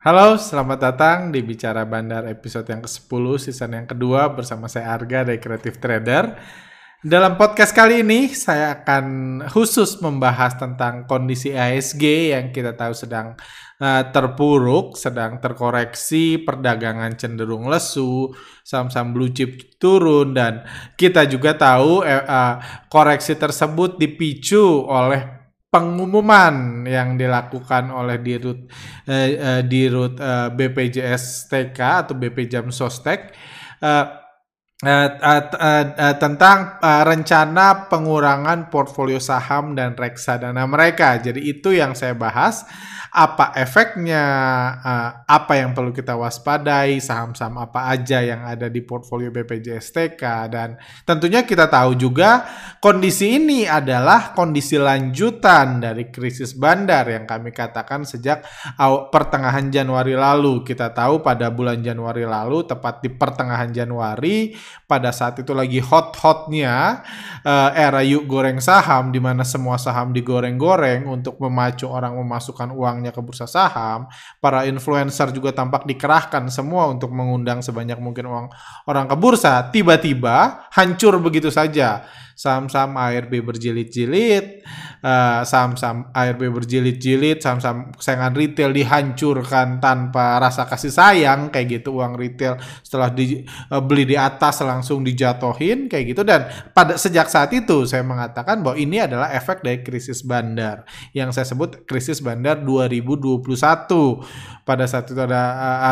Halo, selamat datang di Bicara Bandar episode yang ke-10, season yang kedua bersama saya Arga dari Creative Trader. Dalam podcast kali ini, saya akan khusus membahas tentang kondisi ASG yang kita tahu sedang uh, terpuruk, sedang terkoreksi, perdagangan cenderung lesu, saham-saham blue chip turun, dan kita juga tahu uh, koreksi tersebut dipicu oleh pengumuman yang dilakukan oleh dirut eh, eh, dirut eh, BPJS TK atau BP Jam Sostek eh, eh, eh, eh, tentang eh, rencana pengurangan portfolio saham dan reksadana mereka. Jadi itu yang saya bahas apa efeknya, uh, apa yang perlu kita waspadai, saham-saham apa aja yang ada di portfolio BPJS TK dan tentunya kita tahu juga kondisi ini adalah kondisi lanjutan dari krisis bandar yang kami katakan sejak pertengahan Januari lalu. Kita tahu pada bulan Januari lalu tepat di pertengahan Januari pada saat itu lagi hot-hotnya uh, era yuk goreng saham di mana semua saham digoreng-goreng untuk memacu orang memasukkan uang uangnya ke bursa saham, para influencer juga tampak dikerahkan semua untuk mengundang sebanyak mungkin uang orang ke bursa, tiba-tiba hancur begitu saja saham-saham ARB berjilid-jilid, uh, saham-saham ARB berjilid-jilid, saham-saham sayangan retail dihancurkan tanpa rasa kasih sayang kayak gitu uang retail setelah di, uh, beli di atas langsung dijatohin kayak gitu. Dan pada sejak saat itu saya mengatakan bahwa ini adalah efek dari krisis bandar. Yang saya sebut krisis bandar 2021 pada saat itu ada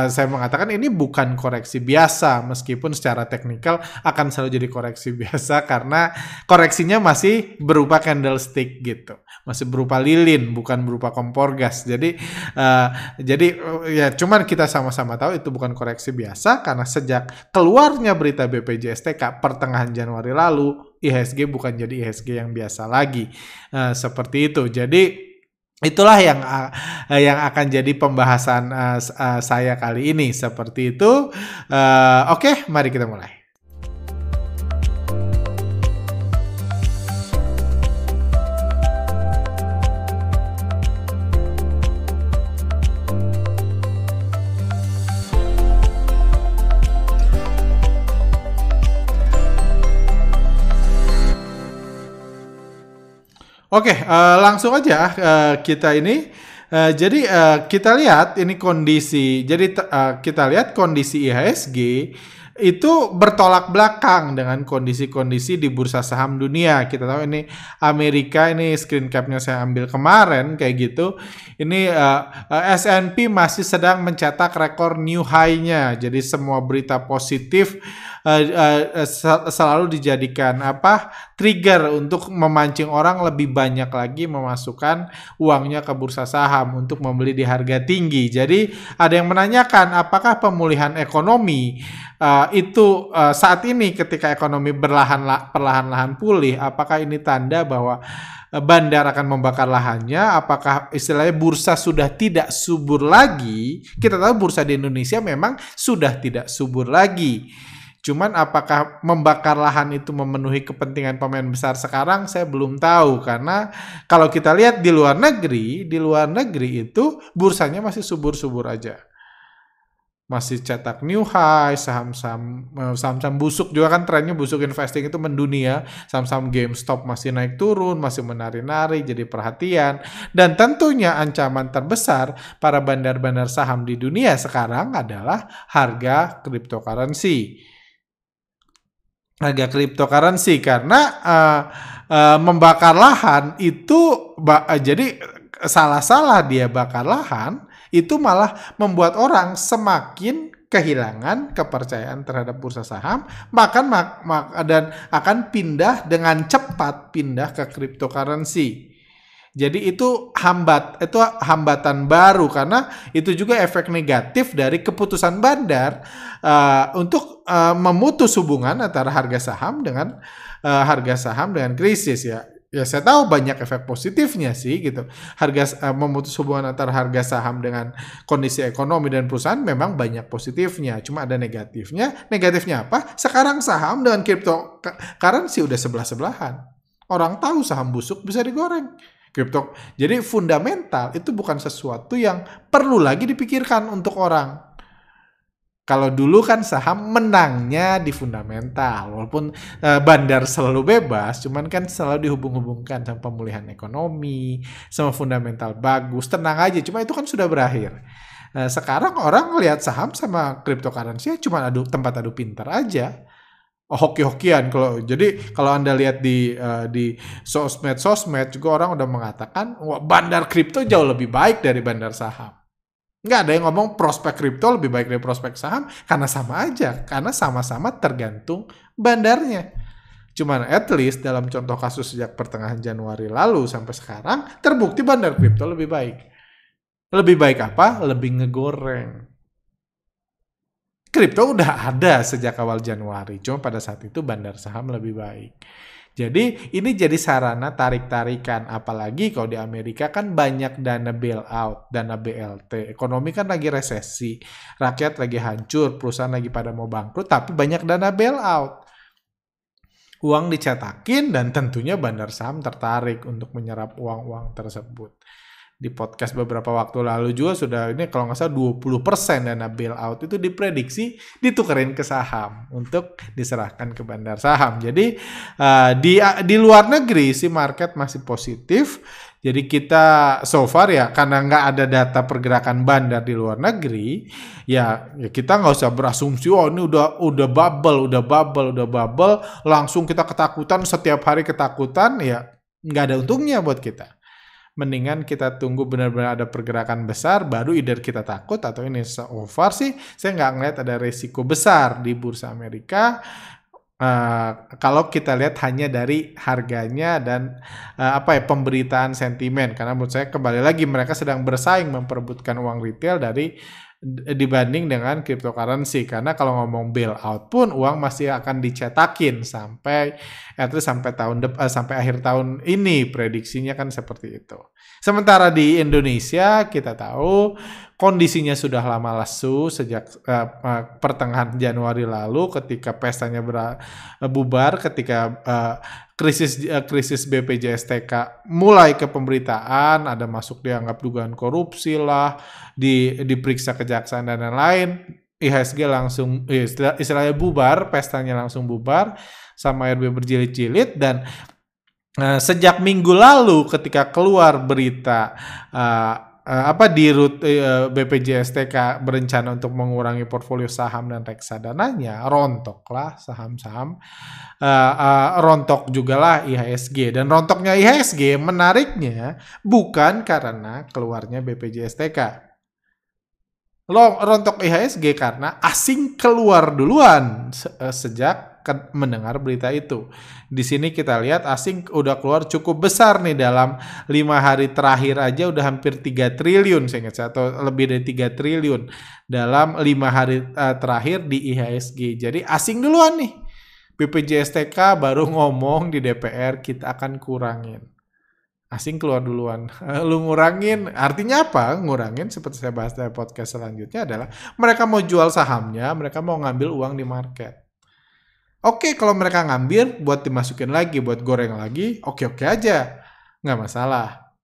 uh, saya mengatakan ini bukan koreksi biasa meskipun secara teknikal akan selalu jadi koreksi biasa karena koreksinya masih berupa candlestick gitu. Masih berupa lilin bukan berupa kompor gas. Jadi uh, jadi uh, ya cuman kita sama-sama tahu itu bukan koreksi biasa karena sejak keluarnya berita BPJS TK pertengahan Januari lalu IHSG bukan jadi IHSG yang biasa lagi. Uh, seperti itu. Jadi Itulah yang uh, yang akan jadi pembahasan uh, uh, saya kali ini. Seperti itu. Uh, Oke, okay, mari kita mulai. Oke, uh, langsung aja uh, kita ini. Uh, jadi uh, kita lihat ini kondisi. Jadi uh, kita lihat kondisi IHSG itu bertolak belakang dengan kondisi-kondisi di bursa saham dunia. Kita tahu ini Amerika ini screen capnya saya ambil kemarin kayak gitu. Ini uh, S&P masih sedang mencetak rekor new high-nya. Jadi semua berita positif uh, uh, selalu dijadikan apa trigger untuk memancing orang lebih banyak lagi memasukkan uangnya ke bursa saham untuk membeli di harga tinggi. Jadi ada yang menanyakan apakah pemulihan ekonomi uh, itu uh, saat ini ketika ekonomi berlahan perlahan-lahan pulih, apakah ini tanda bahwa bandar akan membakar lahannya, apakah istilahnya bursa sudah tidak subur lagi? Kita tahu bursa di Indonesia memang sudah tidak subur lagi. Cuman apakah membakar lahan itu memenuhi kepentingan pemain besar sekarang saya belum tahu karena kalau kita lihat di luar negeri, di luar negeri itu bursanya masih subur-subur aja. Masih cetak new high, saham-saham eh, saham-saham busuk juga kan trennya busuk investing itu mendunia. Saham-saham GameStop masih naik turun, masih menari-nari jadi perhatian dan tentunya ancaman terbesar para bandar-bandar saham di dunia sekarang adalah harga cryptocurrency harga cryptocurrency karena uh, uh, membakar lahan itu uh, jadi salah-salah dia bakar lahan itu malah membuat orang semakin kehilangan kepercayaan terhadap bursa saham, makan mak, mak, dan akan pindah dengan cepat pindah ke cryptocurrency. Jadi itu hambat itu hambatan baru karena itu juga efek negatif dari keputusan bandar uh, untuk uh, memutus hubungan antara harga saham dengan uh, harga saham dengan krisis ya. Ya saya tahu banyak efek positifnya sih gitu. Harga uh, memutus hubungan antara harga saham dengan kondisi ekonomi dan perusahaan memang banyak positifnya. Cuma ada negatifnya. Negatifnya apa? Sekarang saham dengan cryptocurrency udah sebelah-sebelahan. Orang tahu saham busuk bisa digoreng Kripto. Jadi fundamental itu bukan sesuatu yang perlu lagi dipikirkan untuk orang. Kalau dulu kan saham menangnya di fundamental, walaupun e, bandar selalu bebas, cuman kan selalu dihubung-hubungkan sama pemulihan ekonomi, sama fundamental bagus, tenang aja. Cuma itu kan sudah berakhir. E, sekarang orang lihat saham sama cryptocurrency ya cuma adu tempat adu pintar aja. Hoki-hokian. Kalau jadi kalau anda lihat di uh, di sosmed sosmed juga orang udah mengatakan wah bandar kripto jauh lebih baik dari bandar saham. Nggak ada yang ngomong prospek kripto lebih baik dari prospek saham karena sama aja karena sama-sama tergantung bandarnya. Cuman at least dalam contoh kasus sejak pertengahan Januari lalu sampai sekarang terbukti bandar kripto lebih baik. Lebih baik apa? Lebih ngegoreng kripto udah ada sejak awal Januari, cuma pada saat itu bandar saham lebih baik. Jadi ini jadi sarana tarik-tarikan, apalagi kalau di Amerika kan banyak dana bailout, dana BLT. Ekonomi kan lagi resesi, rakyat lagi hancur, perusahaan lagi pada mau bangkrut, tapi banyak dana bailout. Uang dicetakin dan tentunya bandar saham tertarik untuk menyerap uang-uang tersebut di podcast beberapa waktu lalu juga sudah ini kalau nggak salah 20% dana bailout itu diprediksi ditukerin ke saham untuk diserahkan ke bandar saham. Jadi uh, di di luar negeri sih market masih positif. Jadi kita so far ya karena nggak ada data pergerakan bandar di luar negeri, ya, ya kita nggak usah berasumsi oh ini udah udah bubble, udah bubble, udah bubble, langsung kita ketakutan setiap hari ketakutan ya nggak ada untungnya buat kita mendingan kita tunggu benar-benar ada pergerakan besar baru either kita takut atau ini so far sih saya nggak ngeliat ada resiko besar di bursa Amerika. Uh, kalau kita lihat hanya dari harganya dan uh, apa ya pemberitaan sentimen. Karena menurut saya kembali lagi mereka sedang bersaing memperebutkan uang retail dari dibanding dengan cryptocurrency karena kalau ngomong bailout pun uang masih akan dicetakin sampai itu sampai tahun depan uh, sampai akhir tahun ini prediksinya kan seperti itu. Sementara di Indonesia kita tahu kondisinya sudah lama lesu sejak uh, uh, pertengahan Januari lalu ketika pestanya ber, bubar ketika uh, krisis uh, krisis BPJS TK mulai ke pemberitaan ada masuk dianggap dugaan korupsi lah di diperiksa kejaksaan dan lain-lain. IHSG langsung eh, istilah, istilahnya bubar pestanya langsung bubar sama RB berjilid-jilid dan uh, sejak minggu lalu ketika keluar berita uh, uh, apa di rut uh, BPJSTK berencana untuk mengurangi portfolio saham dan reksadananya? Rontoklah saham-saham. Uh, uh, rontok juga lah IHSG dan rontoknya IHSG menariknya bukan karena keluarnya BPJSTK Lo rontok IHSG karena asing keluar duluan se sejak mendengar berita itu. Di sini kita lihat asing udah keluar cukup besar nih dalam lima hari terakhir aja udah hampir 3 triliun saya ingat atau lebih dari 3 triliun dalam lima hari uh, terakhir di IHSG. Jadi asing duluan nih. BPJSTK baru ngomong di DPR kita akan kurangin. Asing keluar duluan. Lu ngurangin, artinya apa? Ngurangin seperti saya bahas di podcast selanjutnya adalah mereka mau jual sahamnya, mereka mau ngambil uang di market. Oke, kalau mereka ngambil buat dimasukin lagi, buat goreng lagi, oke-oke aja. Nggak masalah.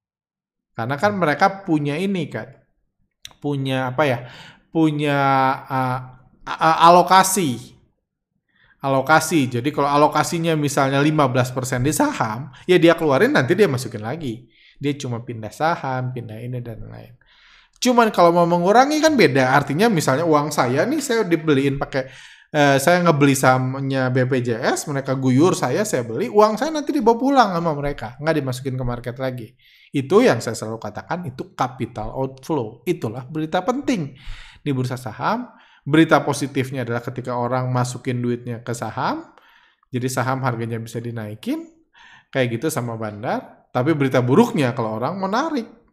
Karena kan mereka punya ini kan. Punya apa ya? Punya uh, alokasi. Alokasi. Jadi kalau alokasinya misalnya 15% di saham, ya dia keluarin nanti dia masukin lagi. Dia cuma pindah saham, pindah ini dan lain. Cuman kalau mau mengurangi kan beda. Artinya misalnya uang saya nih saya dibeliin pakai eh, saya ngebeli sahamnya BPJS, mereka guyur saya, saya beli, uang saya nanti dibawa pulang sama mereka, nggak dimasukin ke market lagi. Itu yang saya selalu katakan, itu capital outflow. Itulah berita penting di bursa saham. Berita positifnya adalah ketika orang masukin duitnya ke saham, jadi saham harganya bisa dinaikin, kayak gitu sama bandar. Tapi berita buruknya kalau orang menarik,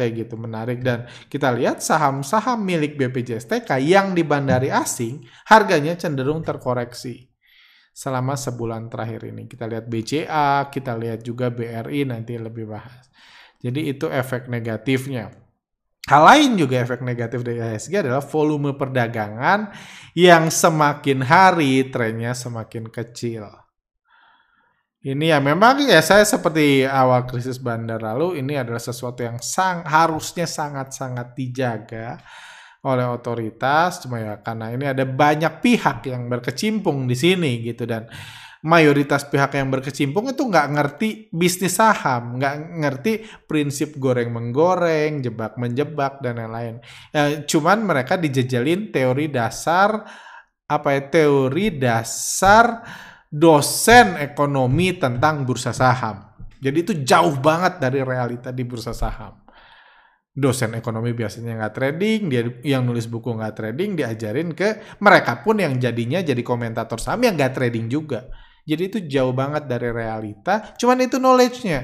Kayak gitu menarik dan kita lihat saham-saham milik BPJSTK yang dibandari asing harganya cenderung terkoreksi selama sebulan terakhir ini. Kita lihat BCA, kita lihat juga BRI nanti lebih bahas. Jadi itu efek negatifnya. Hal lain juga efek negatif dari IHSG adalah volume perdagangan yang semakin hari trennya semakin kecil. Ini ya memang ya saya seperti awal krisis bandar lalu ini adalah sesuatu yang sang, harusnya sangat-sangat dijaga oleh otoritas cuma ya karena ini ada banyak pihak yang berkecimpung di sini gitu dan mayoritas pihak yang berkecimpung itu nggak ngerti bisnis saham, nggak ngerti prinsip goreng menggoreng, jebak menjebak dan lain-lain. Ya, cuman mereka dijejelin teori dasar apa ya teori dasar dosen ekonomi tentang bursa saham. Jadi itu jauh banget dari realita di bursa saham. Dosen ekonomi biasanya nggak trading, dia yang nulis buku nggak trading, diajarin ke mereka pun yang jadinya jadi komentator saham yang nggak trading juga. Jadi itu jauh banget dari realita, cuman itu knowledge-nya.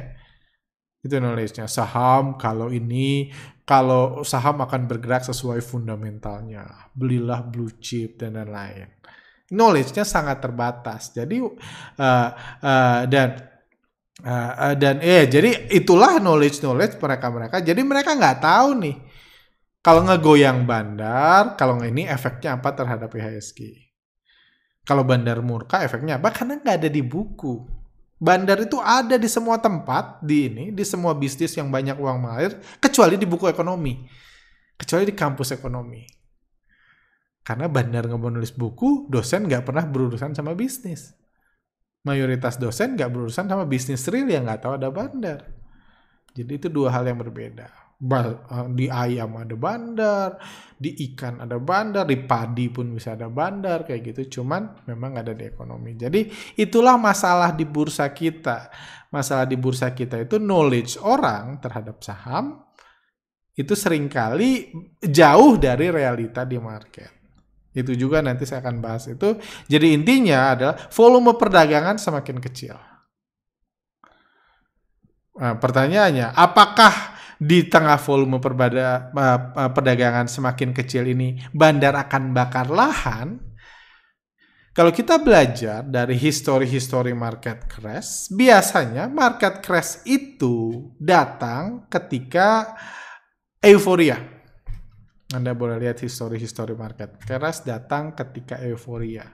Itu knowledge-nya. Saham kalau ini, kalau saham akan bergerak sesuai fundamentalnya. Belilah blue chip dan lain-lain knowledge-nya sangat terbatas. Jadi uh, uh, dan uh, uh, dan eh jadi itulah knowledge knowledge mereka mereka. Jadi mereka nggak tahu nih kalau ngegoyang bandar, kalau ini efeknya apa terhadap IHSG. Kalau bandar murka efeknya apa? Karena nggak ada di buku. Bandar itu ada di semua tempat di ini, di semua bisnis yang banyak uang mengalir, kecuali di buku ekonomi, kecuali di kampus ekonomi. Karena bandar nggak mau nulis buku, dosen nggak pernah berurusan sama bisnis. Mayoritas dosen nggak berurusan sama bisnis real yang nggak tahu ada bandar. Jadi itu dua hal yang berbeda. Eh, di ayam ada bandar, di ikan ada bandar, di padi pun bisa ada bandar kayak gitu. Cuman memang nggak ada di ekonomi. Jadi itulah masalah di bursa kita. Masalah di bursa kita itu knowledge orang terhadap saham itu sering kali jauh dari realita di market. Itu juga nanti saya akan bahas itu. Jadi intinya adalah volume perdagangan semakin kecil. Nah, pertanyaannya, apakah di tengah volume perbada, perdagangan semakin kecil ini bandar akan bakar lahan? Kalau kita belajar dari histori-histori market crash, biasanya market crash itu datang ketika euforia anda boleh lihat histori-histori market. Keras datang ketika euforia,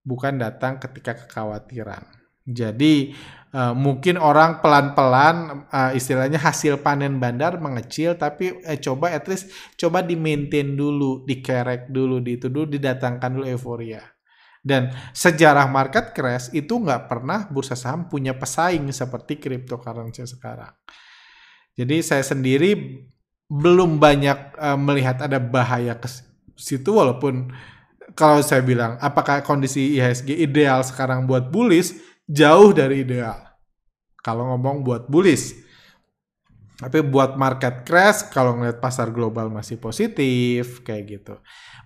bukan datang ketika kekhawatiran. Jadi uh, mungkin orang pelan-pelan uh, istilahnya hasil panen bandar mengecil, tapi eh, coba at least coba di maintain dulu, dikerek dulu, di itu dulu didatangkan dulu euforia. Dan sejarah market crash itu nggak pernah bursa saham punya pesaing seperti cryptocurrency sekarang. Jadi saya sendiri belum banyak uh, melihat ada bahaya ke situ walaupun kalau saya bilang apakah kondisi IHSG ideal sekarang buat bullish jauh dari ideal. Kalau ngomong buat bullish tapi buat market crash kalau ngeliat pasar global masih positif kayak gitu.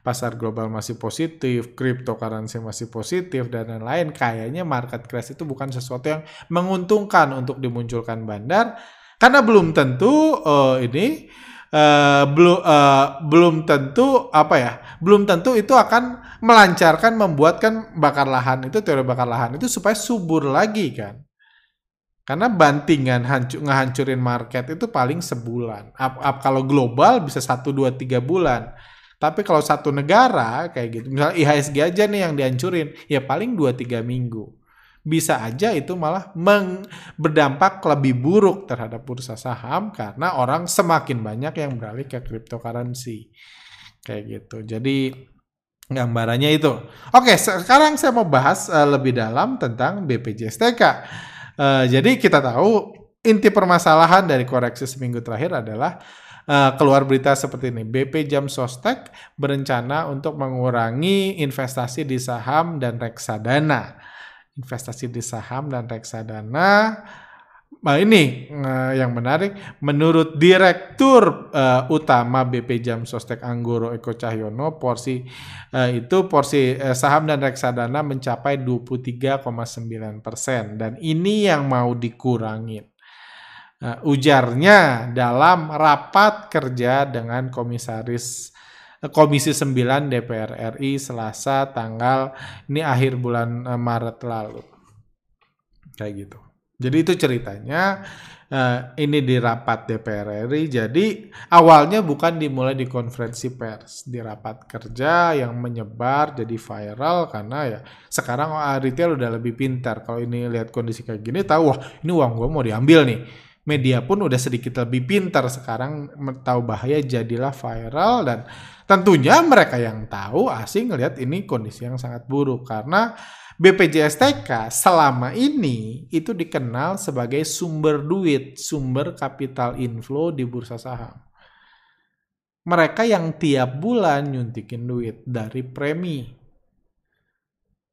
Pasar global masih positif cryptocurrency masih positif dan lain-lain kayaknya market crash itu bukan sesuatu yang menguntungkan untuk dimunculkan bandar. Karena belum tentu uh, ini uh, belum uh, belum tentu apa ya belum tentu itu akan melancarkan membuatkan bakar lahan itu teori bakar lahan itu supaya subur lagi kan. Karena bantingan hancur ngehancurin market itu paling sebulan. Up, up, kalau global bisa satu dua tiga bulan. Tapi kalau satu negara kayak gitu misalnya IHSG aja nih yang dihancurin ya paling dua tiga minggu bisa aja itu malah meng, berdampak lebih buruk terhadap bursa saham karena orang semakin banyak yang beralih ke cryptocurrency. Kayak gitu. Jadi gambarannya itu. Oke, sekarang saya mau bahas uh, lebih dalam tentang BPJSTK. Uh, jadi kita tahu inti permasalahan dari koreksi seminggu terakhir adalah uh, keluar berita seperti ini. BP Jam Sostek berencana untuk mengurangi investasi di saham dan reksadana investasi di saham dan reksadana. Nah ini uh, yang menarik, menurut Direktur uh, Utama BP Jam Sostek Anggoro Eko Cahyono, porsi uh, itu porsi uh, saham dan reksadana mencapai 23,9 persen dan ini yang mau dikurangin. Uh, ujarnya dalam rapat kerja dengan komisaris Komisi 9 DPR RI Selasa tanggal ini akhir bulan eh, Maret lalu. Kayak gitu. Jadi itu ceritanya uh, ini di rapat DPR RI. Jadi awalnya bukan dimulai di konferensi pers, di rapat kerja yang menyebar jadi viral karena ya sekarang retail udah lebih pintar. Kalau ini lihat kondisi kayak gini tahu wah ini uang gue mau diambil nih. Media pun udah sedikit lebih pintar sekarang tahu bahaya jadilah viral dan tentunya mereka yang tahu asing ngelihat ini kondisi yang sangat buruk karena BPJS TK selama ini itu dikenal sebagai sumber duit, sumber kapital inflow di bursa saham. Mereka yang tiap bulan nyuntikin duit dari premi.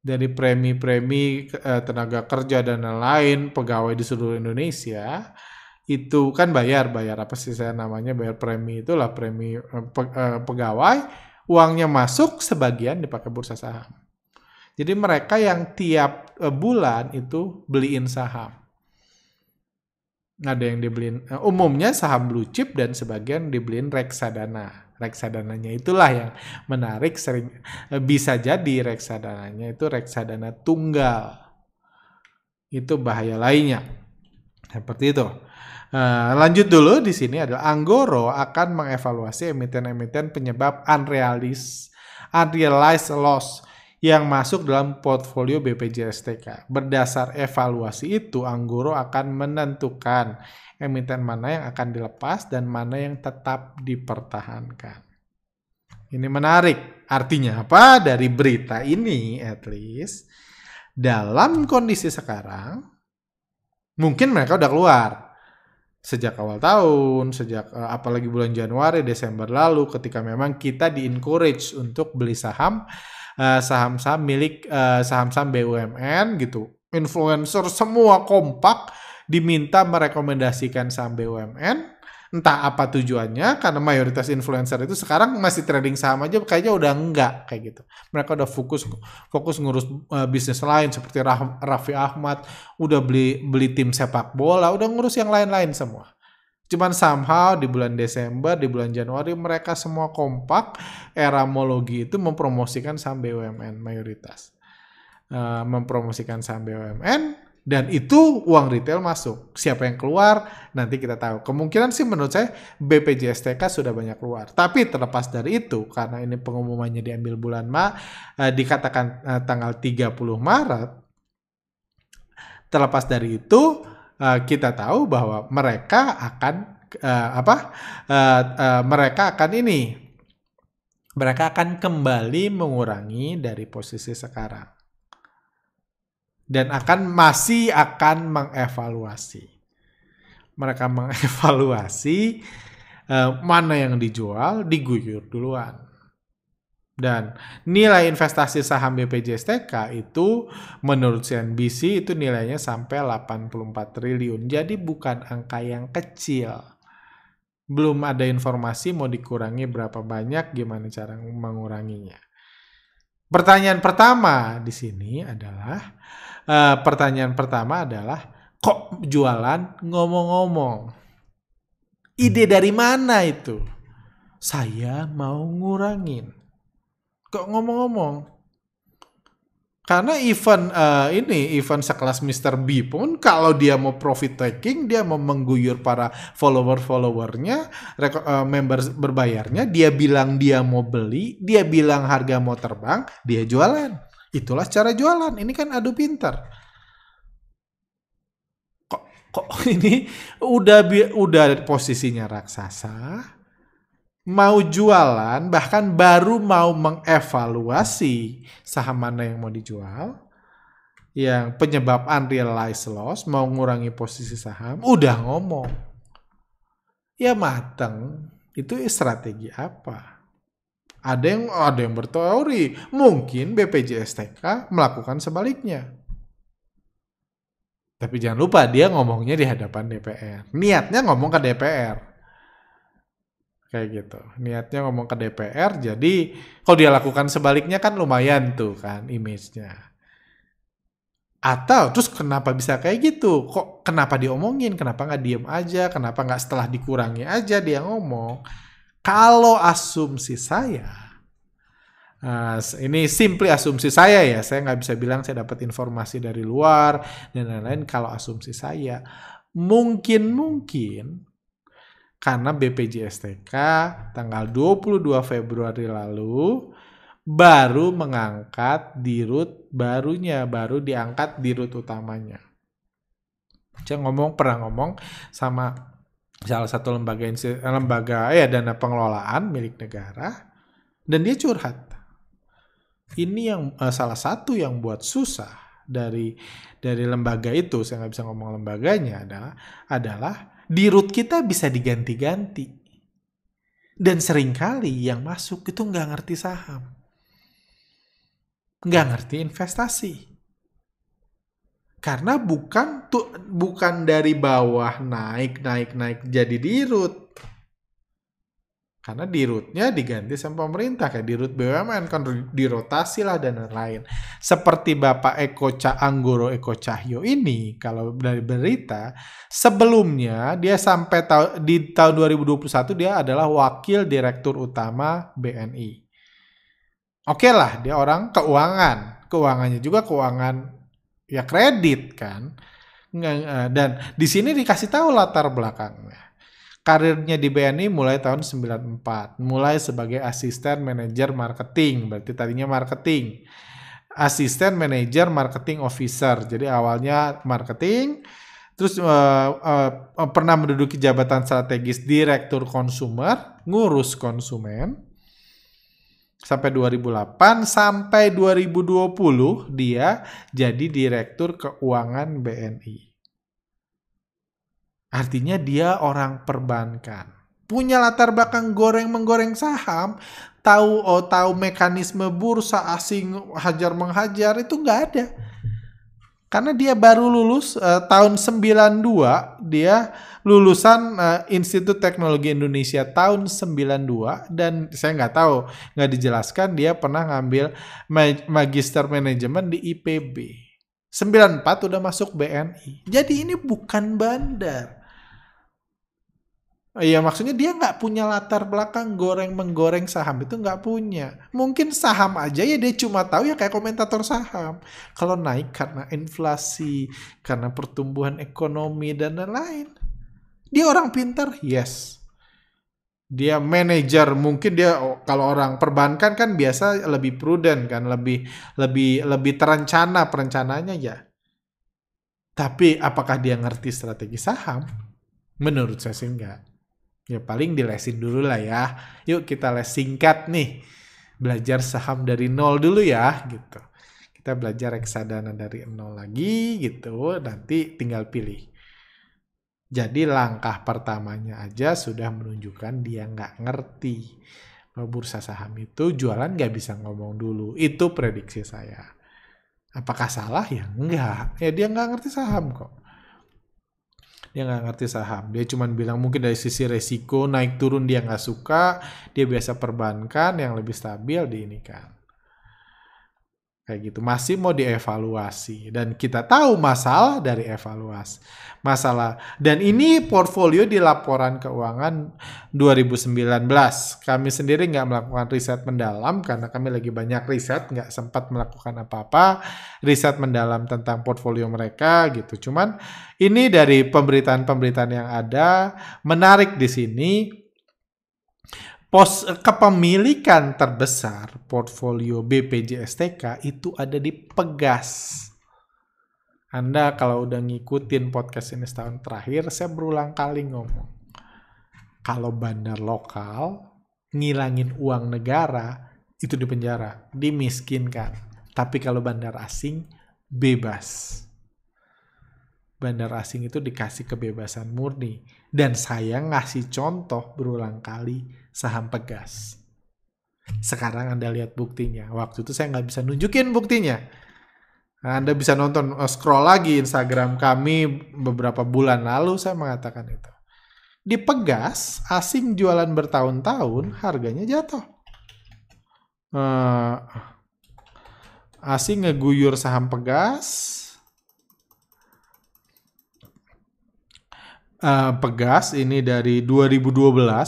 Dari premi-premi eh, tenaga kerja dan lain-lain, pegawai di seluruh Indonesia, itu kan bayar, bayar apa sih saya namanya, bayar premi itulah premi eh, eh, pegawai, uangnya masuk, sebagian dipakai bursa saham. Jadi mereka yang tiap uh, bulan itu beliin saham. Ada yang dibeliin, umumnya saham blue chip dan sebagian dibeliin reksadana. Reksadananya itulah yang menarik sering bisa jadi reksadananya itu reksadana tunggal. Itu bahaya lainnya. Seperti itu. Uh, lanjut dulu di sini adalah Anggoro akan mengevaluasi emiten-emiten penyebab unrealized unrealized loss yang masuk dalam portfolio BPJS TK. Berdasar evaluasi itu, Anggoro akan menentukan emiten mana yang akan dilepas dan mana yang tetap dipertahankan. Ini menarik. Artinya apa? Dari berita ini, at least, dalam kondisi sekarang, mungkin mereka udah keluar sejak awal tahun, sejak uh, apalagi bulan Januari, Desember lalu, ketika memang kita di encourage untuk beli saham Eh, saham-saham uh, milik uh, saham-saham BUMN gitu. Influencer semua kompak diminta merekomendasikan saham BUMN. Entah apa tujuannya, karena mayoritas influencer itu sekarang masih trading saham aja kayaknya udah enggak kayak gitu. Mereka udah fokus fokus ngurus uh, bisnis lain seperti Raffi Ahmad, udah beli beli tim sepak bola, udah ngurus yang lain-lain semua. Cuman somehow di bulan Desember, di bulan Januari mereka semua kompak era mologi itu mempromosikan saham BUMN mayoritas. Uh, mempromosikan saham BUMN dan itu uang retail masuk. Siapa yang keluar nanti kita tahu. Kemungkinan sih menurut saya BPJS TK sudah banyak keluar. Tapi terlepas dari itu karena ini pengumumannya diambil bulan Ma uh, dikatakan uh, tanggal 30 Maret. Terlepas dari itu uh, kita tahu bahwa mereka akan uh, apa? Uh, uh, mereka akan ini mereka akan kembali mengurangi dari posisi sekarang dan akan masih akan mengevaluasi. Mereka mengevaluasi uh, mana yang dijual, diguyur duluan. Dan nilai investasi saham BPJS TK itu menurut CNBC itu nilainya sampai 84 triliun. Jadi bukan angka yang kecil. Belum ada informasi mau dikurangi berapa banyak, gimana cara menguranginya. Pertanyaan pertama di sini adalah uh, pertanyaan pertama adalah kok jualan ngomong-ngomong? Ide dari mana itu? Saya mau ngurangin Kok ngomong-ngomong? Karena event uh, ini event sekelas Mr. B pun kalau dia mau profit taking, dia mau mengguyur para follower-followernya, uh, member berbayarnya, dia bilang dia mau beli, dia bilang harga mau terbang, dia jualan. Itulah cara jualan. Ini kan adu pintar. Kok kok ini udah udah posisinya raksasa, mau jualan bahkan baru mau mengevaluasi saham mana yang mau dijual yang penyebab unrealized loss mau ngurangi posisi saham udah ngomong. Ya mateng itu strategi apa? Ada yang ada yang berteori mungkin BPJS TK melakukan sebaliknya. Tapi jangan lupa dia ngomongnya di hadapan DPR niatnya ngomong ke DPR kayak gitu. Niatnya ngomong ke DPR jadi kalau dia lakukan sebaliknya kan lumayan tuh kan image-nya. Atau terus kenapa bisa kayak gitu? Kok kenapa diomongin? Kenapa nggak diem aja? Kenapa nggak setelah dikurangi aja dia ngomong? Kalau asumsi saya Uh, ini simply asumsi saya ya, saya nggak bisa bilang saya dapat informasi dari luar dan lain-lain. Kalau asumsi saya, mungkin karena BPJSTK tanggal 22 Februari lalu baru mengangkat dirut barunya, baru diangkat dirut utamanya. Saya ngomong pernah ngomong sama salah satu lembaga lembaga ya dana pengelolaan milik negara dan dia curhat ini yang uh, salah satu yang buat susah dari dari lembaga itu saya nggak bisa ngomong lembaganya adalah adalah di root kita bisa diganti-ganti. Dan sering kali yang masuk itu nggak ngerti saham. Nggak ngerti investasi. Karena bukan tuh bukan dari bawah naik naik naik jadi di root karena di rootnya diganti sama pemerintah kayak di root BUMN kan dirotasi lah dan lain-lain. Seperti Bapak Eko Ca Anggoro Eko Cahyo ini kalau dari berita sebelumnya dia sampai ta di tahun 2021 dia adalah wakil direktur utama BNI. Oke okay lah dia orang keuangan, keuangannya juga keuangan ya kredit kan. Eh, dan di sini dikasih tahu latar belakangnya karirnya di BNI mulai tahun 94, mulai sebagai asisten manajer marketing, berarti tadinya marketing. Asisten manajer marketing officer. Jadi awalnya marketing, terus uh, uh, pernah menduduki jabatan strategis direktur konsumer, ngurus konsumen. Sampai 2008 sampai 2020 dia jadi direktur keuangan BNI. Artinya dia orang perbankan. Punya latar belakang goreng menggoreng saham, tahu oh tahu mekanisme bursa asing hajar menghajar itu nggak ada. Karena dia baru lulus uh, tahun 92, dia lulusan uh, Institut Teknologi Indonesia tahun 92 dan saya nggak tahu, nggak dijelaskan dia pernah ngambil magister manajemen di IPB. 94 udah masuk BNI. Jadi ini bukan bandar. Iya maksudnya dia nggak punya latar belakang goreng menggoreng saham itu nggak punya. Mungkin saham aja ya dia cuma tahu ya kayak komentator saham. Kalau naik karena inflasi, karena pertumbuhan ekonomi dan lain-lain. Dia orang pintar, yes. Dia manajer, mungkin dia oh, kalau orang perbankan kan biasa lebih prudent kan, lebih lebih lebih terencana perencanaannya ya. Tapi apakah dia ngerti strategi saham? Menurut saya sih enggak. Ya paling dilesin dulu lah ya. Yuk kita les singkat nih. Belajar saham dari nol dulu ya gitu. Kita belajar reksadana dari nol lagi gitu. Nanti tinggal pilih. Jadi langkah pertamanya aja sudah menunjukkan dia nggak ngerti. Bahwa bursa saham itu jualan nggak bisa ngomong dulu. Itu prediksi saya. Apakah salah ya? Enggak. Ya dia nggak ngerti saham kok dia nggak ngerti saham. Dia cuma bilang mungkin dari sisi resiko naik turun dia nggak suka dia biasa perbankan yang lebih stabil di ini kan kayak gitu. Masih mau dievaluasi. Dan kita tahu masalah dari evaluasi masalah. Dan ini portfolio di laporan keuangan 2019 kami sendiri nggak melakukan riset mendalam karena kami lagi banyak riset nggak sempat melakukan apa-apa riset mendalam tentang portfolio mereka gitu. Cuman ini dari pemberitaan-pemberitaan yang ada menarik di sini pos kepemilikan terbesar portfolio BPJSTK itu ada di Pegas. Anda kalau udah ngikutin podcast ini setahun terakhir, saya berulang kali ngomong. Kalau bandar lokal ngilangin uang negara, itu di penjara, dimiskinkan. Tapi kalau bandar asing, bebas. Bandar asing itu dikasih kebebasan murni. Dan saya ngasih contoh berulang kali saham Pegas. Sekarang Anda lihat buktinya. Waktu itu saya nggak bisa nunjukin buktinya. Anda bisa nonton uh, scroll lagi Instagram kami beberapa bulan lalu saya mengatakan itu. Di Pegas, asing jualan bertahun-tahun, harganya jatuh. Uh, asing ngeguyur saham Pegas, uh, Pegas ini dari 2012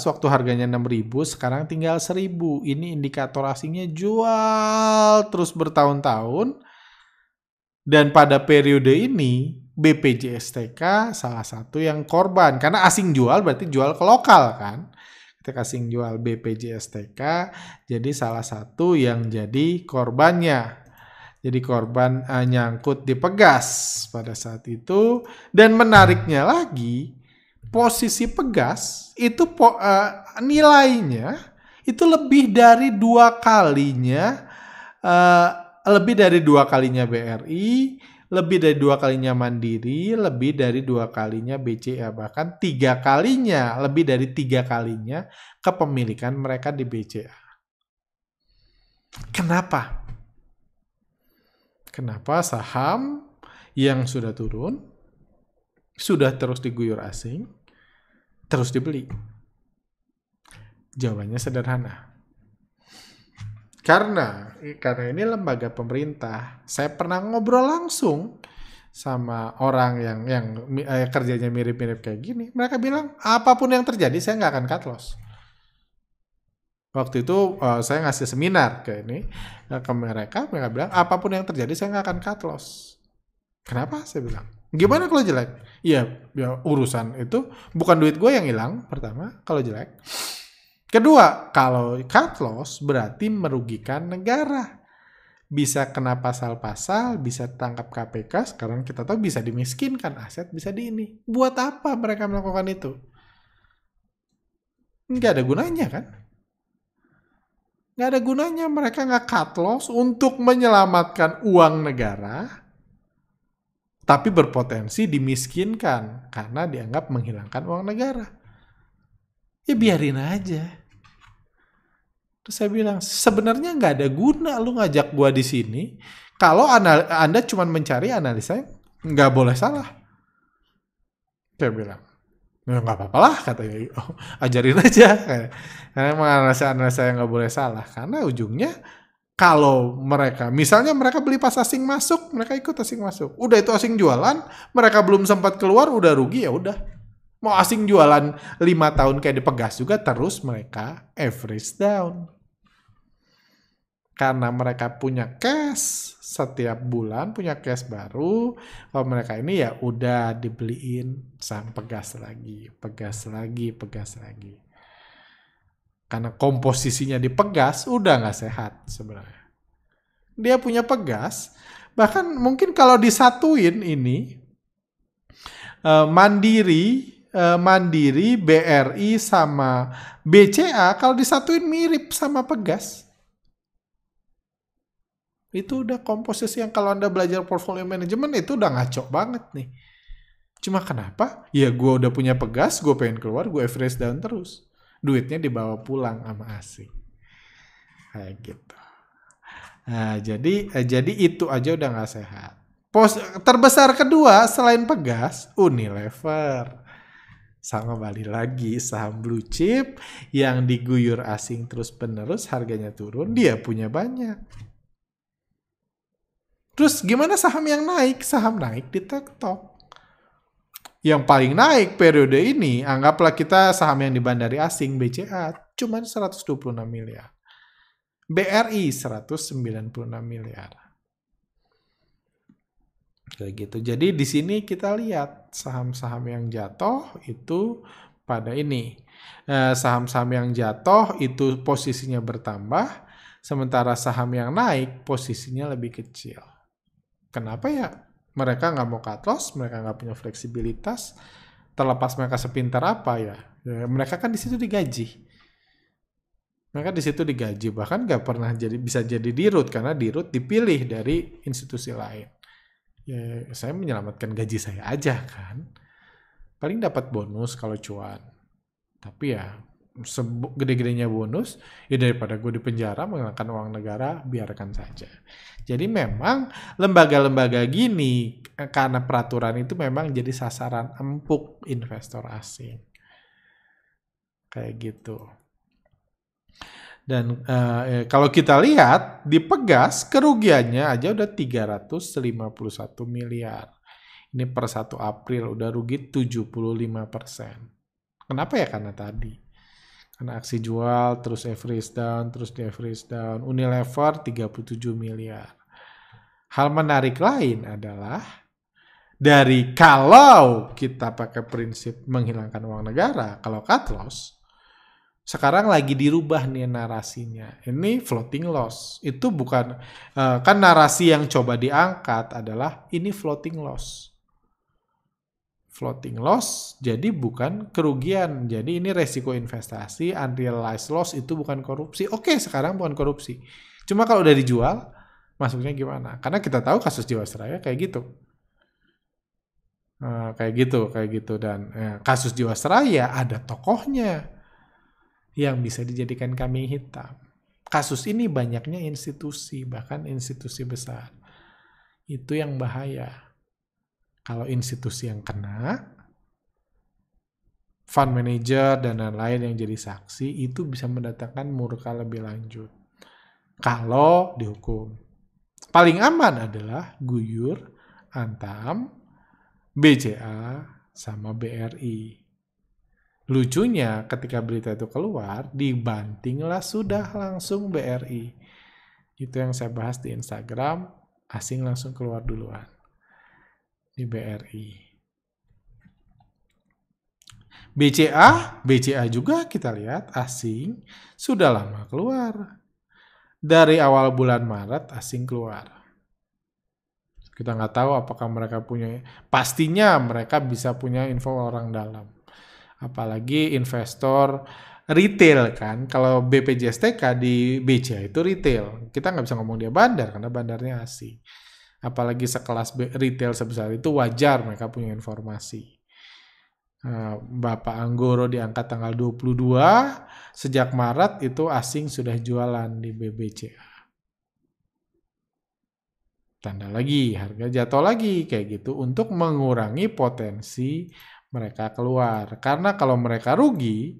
waktu harganya 6000 sekarang tinggal 1000. Ini indikator asingnya jual terus bertahun-tahun. Dan pada periode ini BPJSTK salah satu yang korban karena asing jual berarti jual ke lokal kan. Ketika asing jual BPJSTK jadi salah satu yang jadi korbannya jadi korban uh, nyangkut di Pegas pada saat itu dan menariknya lagi posisi Pegas itu po, uh, nilainya itu lebih dari dua kalinya uh, lebih dari dua kalinya BRI lebih dari dua kalinya Mandiri, lebih dari dua kalinya BCA, bahkan tiga kalinya, lebih dari tiga kalinya kepemilikan mereka di BCA. Kenapa? Kenapa saham yang sudah turun, sudah terus diguyur asing, terus dibeli? Jawabannya sederhana. Karena karena ini lembaga pemerintah, saya pernah ngobrol langsung sama orang yang yang eh, kerjanya mirip-mirip kayak gini. Mereka bilang apa pun yang terjadi saya nggak akan cut loss. Waktu itu uh, saya ngasih seminar ke ini eh, ke mereka, mereka bilang apa pun yang terjadi saya nggak akan cut loss. Kenapa? Saya bilang. Gimana kalau jelek? Iya, ya urusan itu bukan duit gue yang hilang pertama kalau jelek. Kedua, kalau cut loss berarti merugikan negara. Bisa kena pasal-pasal, bisa tangkap KPK, sekarang kita tahu bisa dimiskinkan aset, bisa di ini. Buat apa mereka melakukan itu? Nggak ada gunanya kan? Nggak ada gunanya mereka nggak cut loss untuk menyelamatkan uang negara, tapi berpotensi dimiskinkan karena dianggap menghilangkan uang negara. Ya biarin aja. Terus saya bilang, sebenarnya nggak ada guna lu ngajak gua di sini. Kalau anda, cuma mencari analisa, nggak boleh salah. Saya bilang, ya nggak apa-apa lah katanya oh, ajarin aja karena analisa-analisa yang nggak boleh salah karena ujungnya kalau mereka misalnya mereka beli pas asing masuk mereka ikut asing masuk. Udah itu asing jualan mereka belum sempat keluar udah rugi ya udah. Mau asing jualan lima tahun kayak dipegas juga terus mereka average down. Karena mereka punya cash setiap bulan punya cash baru kalau mereka ini ya udah dibeliin saham pegas lagi pegas lagi pegas lagi karena komposisinya dipegas udah nggak sehat sebenarnya dia punya pegas bahkan mungkin kalau disatuin ini uh, mandiri uh, mandiri BRI sama BCA kalau disatuin mirip sama pegas itu udah komposisi yang kalau Anda belajar portfolio management itu udah ngaco banget nih. Cuma kenapa? Ya gue udah punya pegas, gue pengen keluar, gue average down terus. Duitnya dibawa pulang sama asing. Kayak gitu. Nah, jadi eh, jadi itu aja udah nggak sehat. Pos terbesar kedua selain pegas, Unilever. Sama balik lagi saham blue chip yang diguyur asing terus penerus harganya turun, dia punya banyak. Terus gimana saham yang naik? Saham naik di TikTok. Yang paling naik periode ini, anggaplah kita saham yang dibandari asing BCA, cuma 126 miliar. BRI 196 miliar. Kayak gitu. Jadi di sini kita lihat saham-saham yang jatuh itu pada ini. Eh, saham-saham yang jatuh itu posisinya bertambah, sementara saham yang naik posisinya lebih kecil. Kenapa ya mereka nggak mau cut loss, mereka nggak punya fleksibilitas, terlepas mereka sepintar apa ya, ya mereka kan di situ digaji. Mereka di situ digaji, bahkan nggak pernah jadi bisa jadi dirut karena dirut dipilih dari institusi lain. Ya, saya menyelamatkan gaji saya aja kan. Paling dapat bonus kalau cuan. Tapi ya gede-gedenya bonus, ya daripada gue di penjara mengenakan uang negara, biarkan saja. Jadi memang lembaga-lembaga gini, karena peraturan itu memang jadi sasaran empuk investor asing. Kayak gitu. Dan uh, kalau kita lihat di Pegas kerugiannya aja udah 351 miliar. Ini per 1 April udah rugi 75%. Kenapa ya? Karena tadi. Karena aksi jual, terus average down, terus di average down. Unilever 37 miliar. Hal menarik lain adalah dari kalau kita pakai prinsip menghilangkan uang negara, kalau cut loss, sekarang lagi dirubah nih narasinya. Ini floating loss. Itu bukan uh, kan narasi yang coba diangkat adalah ini floating loss. Floating loss jadi bukan kerugian. Jadi ini resiko investasi, unrealized loss itu bukan korupsi. Oke, sekarang bukan korupsi. Cuma kalau udah dijual, masuknya gimana? Karena kita tahu kasus Jiwasraya kayak gitu. Uh, kayak gitu, kayak gitu dan uh, kasus Jiwasraya ada tokohnya yang bisa dijadikan kambing hitam. Kasus ini banyaknya institusi, bahkan institusi besar. Itu yang bahaya. Kalau institusi yang kena, fund manager dan lain-lain yang jadi saksi, itu bisa mendatangkan murka lebih lanjut. Kalau dihukum. Paling aman adalah Guyur, Antam, BCA, sama BRI. Lucunya ketika berita itu keluar, dibantinglah sudah langsung BRI. Itu yang saya bahas di Instagram, asing langsung keluar duluan. Di BRI. BCA, BCA juga kita lihat asing sudah lama keluar. Dari awal bulan Maret asing keluar. Kita nggak tahu apakah mereka punya, pastinya mereka bisa punya info orang dalam apalagi investor retail kan kalau BPJSTK di BCA itu retail kita nggak bisa ngomong dia bandar karena bandarnya asing apalagi sekelas retail sebesar itu wajar mereka punya informasi nah, Bapak Anggoro diangkat tanggal 22 sejak Maret itu asing sudah jualan di BBCA tanda lagi harga jatuh lagi kayak gitu untuk mengurangi potensi mereka keluar. Karena kalau mereka rugi,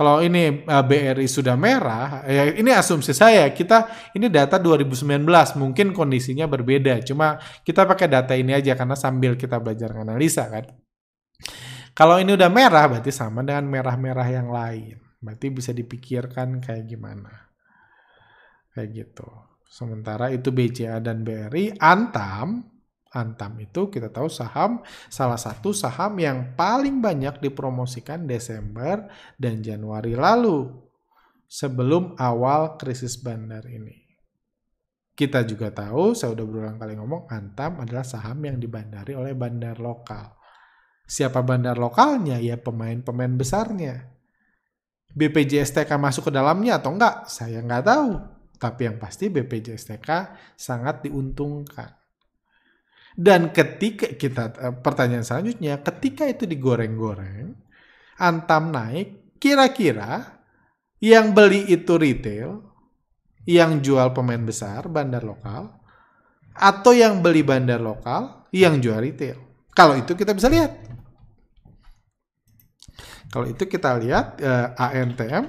kalau ini eh, BRI sudah merah, ya ini asumsi saya, kita ini data 2019, mungkin kondisinya berbeda. Cuma kita pakai data ini aja karena sambil kita belajar analisa kan. Kalau ini udah merah berarti sama dengan merah-merah yang lain. Berarti bisa dipikirkan kayak gimana. Kayak gitu. Sementara itu BCA dan BRI Antam Antam itu kita tahu saham salah satu saham yang paling banyak dipromosikan Desember dan Januari lalu sebelum awal krisis bandar ini. Kita juga tahu, saya udah berulang kali ngomong, Antam adalah saham yang dibandari oleh bandar lokal. Siapa bandar lokalnya? Ya pemain-pemain besarnya. BPJSTK masuk ke dalamnya atau enggak? Saya nggak tahu. Tapi yang pasti BPJSTK sangat diuntungkan. Dan ketika kita eh, pertanyaan selanjutnya, ketika itu digoreng-goreng, Antam naik, kira-kira yang beli itu retail, yang jual pemain besar, bandar lokal, atau yang beli bandar lokal, yang jual retail. Kalau itu kita bisa lihat. Kalau itu kita lihat eh, ANTM.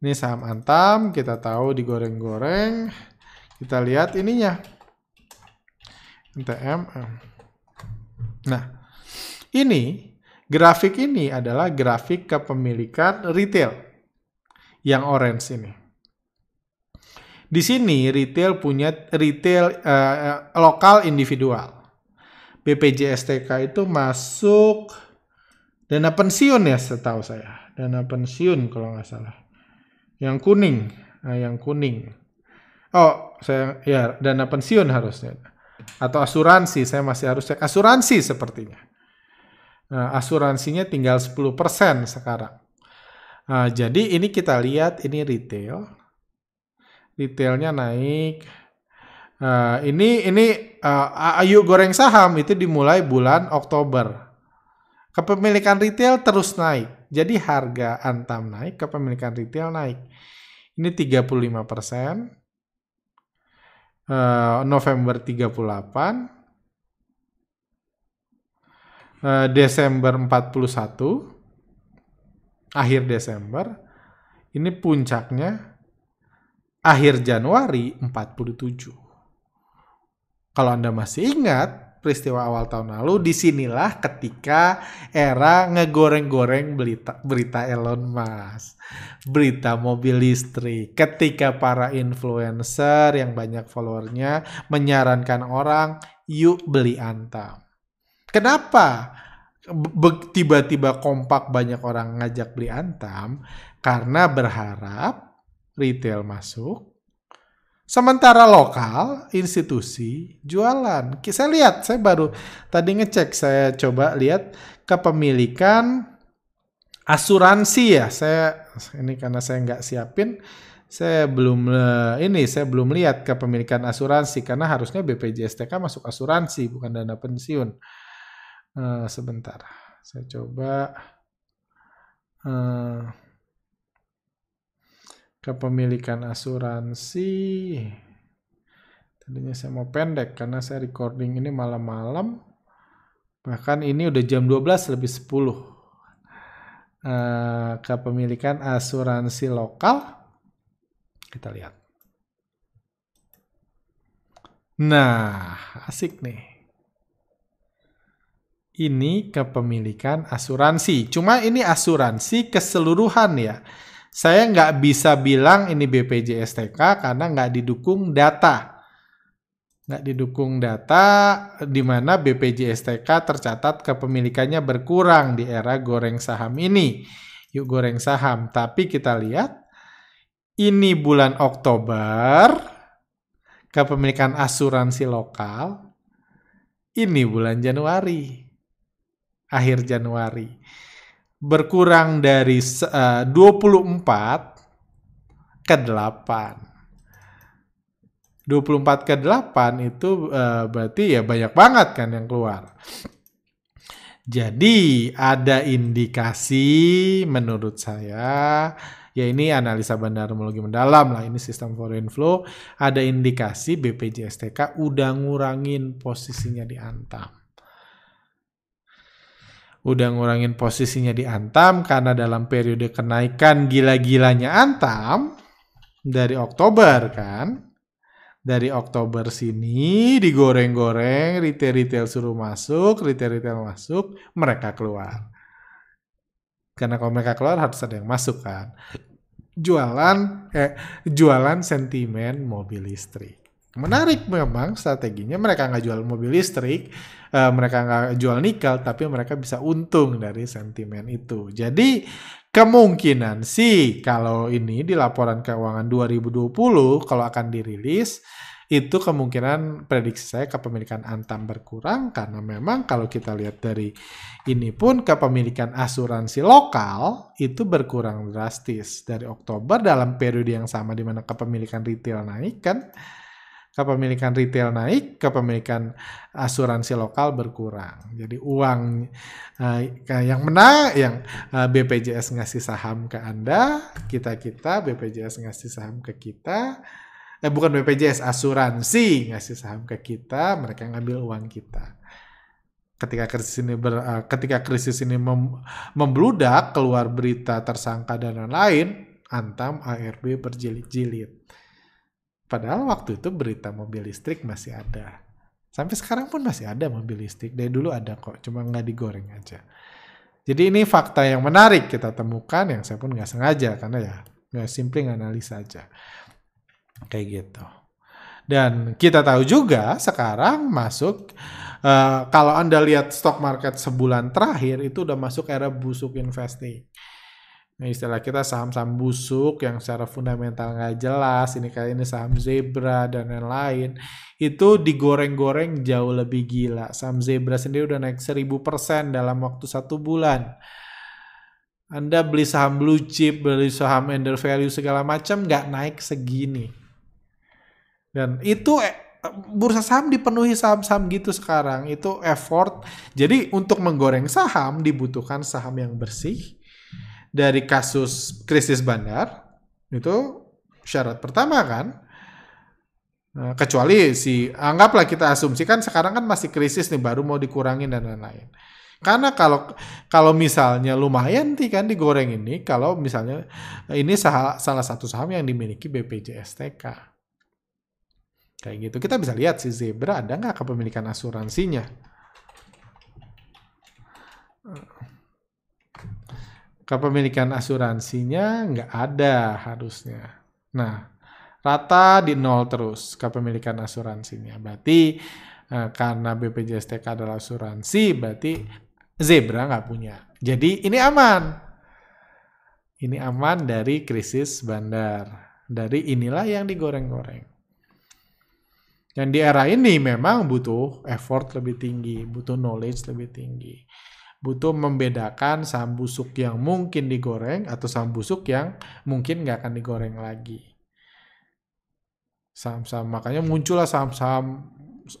Ini saham Antam, kita tahu digoreng-goreng. Kita lihat ininya. NTM. Nah, ini grafik ini adalah grafik kepemilikan retail yang orange ini. Di sini retail punya retail uh, lokal individual. BPJSTK itu masuk dana pensiun ya setahu saya. Dana pensiun kalau nggak salah. Yang kuning, nah, yang kuning. Oh, saya ya dana pensiun harusnya atau asuransi saya masih harus cek. Asuransi sepertinya. Nah, asuransinya tinggal 10% sekarang. Nah, jadi ini kita lihat ini retail. Retailnya naik. Uh, ini ini uh, ayu goreng saham itu dimulai bulan Oktober. Kepemilikan retail terus naik. Jadi harga antam naik kepemilikan retail naik. Ini 35 persen uh, November 38 uh, eh, Desember 41 akhir Desember. Ini puncaknya akhir Januari 47 Kalau Anda masih ingat peristiwa awal tahun lalu, di sinilah ketika era ngegoreng-goreng berita, berita Elon Musk. Berita mobil listrik. Ketika para influencer yang banyak followernya menyarankan orang, yuk beli Antam. Kenapa? Tiba-tiba kompak banyak orang ngajak beli Antam karena berharap retail masuk, Sementara lokal, institusi, jualan. Saya lihat, saya baru tadi ngecek, saya coba lihat kepemilikan asuransi ya. Saya ini karena saya nggak siapin, saya belum eh, ini saya belum lihat kepemilikan asuransi karena harusnya BPJS-TK masuk asuransi bukan dana pensiun. Uh, sebentar, saya coba. Uh, kepemilikan asuransi. Tadinya saya mau pendek karena saya recording ini malam-malam. Bahkan ini udah jam 12 lebih 10 uh, kepemilikan asuransi lokal. Kita lihat. Nah asik nih. Ini kepemilikan asuransi. Cuma ini asuransi keseluruhan ya saya nggak bisa bilang ini BPJS TK karena nggak didukung data. Nggak didukung data di mana BPJS TK tercatat kepemilikannya berkurang di era goreng saham ini. Yuk goreng saham. Tapi kita lihat ini bulan Oktober kepemilikan asuransi lokal. Ini bulan Januari. Akhir Januari berkurang dari eh, uh, 24 ke 8. 24 ke 8 itu uh, berarti ya banyak banget kan yang keluar. Jadi ada indikasi menurut saya ya ini analisa bandarmologi mendalam lah ini sistem foreign flow ada indikasi BPJS udah ngurangin posisinya di Antam udah ngurangin posisinya di Antam karena dalam periode kenaikan gila-gilanya Antam dari Oktober kan? Dari Oktober sini digoreng-goreng retail-retail suruh masuk retail-retail masuk mereka keluar. Karena kalau mereka keluar harus ada yang masuk kan? Jualan eh jualan sentimen mobil listrik. Menarik memang strateginya mereka nggak jual mobil listrik, uh, mereka nggak jual nikel, tapi mereka bisa untung dari sentimen itu. Jadi kemungkinan sih kalau ini di laporan keuangan 2020 kalau akan dirilis itu kemungkinan prediksi saya kepemilikan Antam berkurang karena memang kalau kita lihat dari ini pun kepemilikan asuransi lokal itu berkurang drastis dari Oktober dalam periode yang sama di mana kepemilikan retail naik kan kepemilikan retail naik, kepemilikan asuransi lokal berkurang. Jadi uang uh, yang menang, yang uh, eh, BPJS ngasih saham ke Anda, kita-kita BPJS ngasih saham ke kita, eh bukan BPJS, asuransi ngasih saham ke kita, mereka ngambil uang kita. Ketika krisis ini ber, uh, ketika krisis ini mem, membludak, keluar berita tersangka dan lain-lain, Antam ARB berjilid-jilid Padahal waktu itu berita mobil listrik masih ada. Sampai sekarang pun masih ada mobil listrik. Dari dulu ada kok, cuma nggak digoreng aja. Jadi ini fakta yang menarik kita temukan yang saya pun nggak sengaja karena ya nggak simply analisa aja. Kayak gitu. Dan kita tahu juga sekarang masuk uh, kalau Anda lihat stock market sebulan terakhir itu udah masuk era busuk investing. Nah, istilah kita saham-saham busuk yang secara fundamental nggak jelas, ini kayak ini saham zebra dan lain-lain, itu digoreng-goreng jauh lebih gila. Saham zebra sendiri udah naik 1000% dalam waktu satu bulan. Anda beli saham blue chip, beli saham under value segala macam nggak naik segini. Dan itu eh, bursa saham dipenuhi saham-saham gitu sekarang. Itu effort. Jadi untuk menggoreng saham dibutuhkan saham yang bersih, dari kasus krisis bandar itu syarat pertama kan nah, kecuali si anggaplah kita asumsikan sekarang kan masih krisis nih baru mau dikurangin dan lain-lain karena kalau kalau misalnya lumayan sih kan digoreng ini kalau misalnya ini salah, salah satu saham yang dimiliki BPJS TK Kayak gitu. Kita bisa lihat si Zebra ada nggak kepemilikan asuransinya. Kepemilikan asuransinya nggak ada harusnya. Nah, rata di nol terus kepemilikan asuransinya. Berarti eh, karena BPJS TK adalah asuransi, berarti Zebra nggak punya. Jadi ini aman. Ini aman dari krisis bandar. Dari inilah yang digoreng-goreng. Dan di era ini memang butuh effort lebih tinggi, butuh knowledge lebih tinggi. Butuh membedakan saham busuk yang mungkin digoreng atau saham busuk yang mungkin nggak akan digoreng lagi. Saham-saham, makanya muncullah saham-saham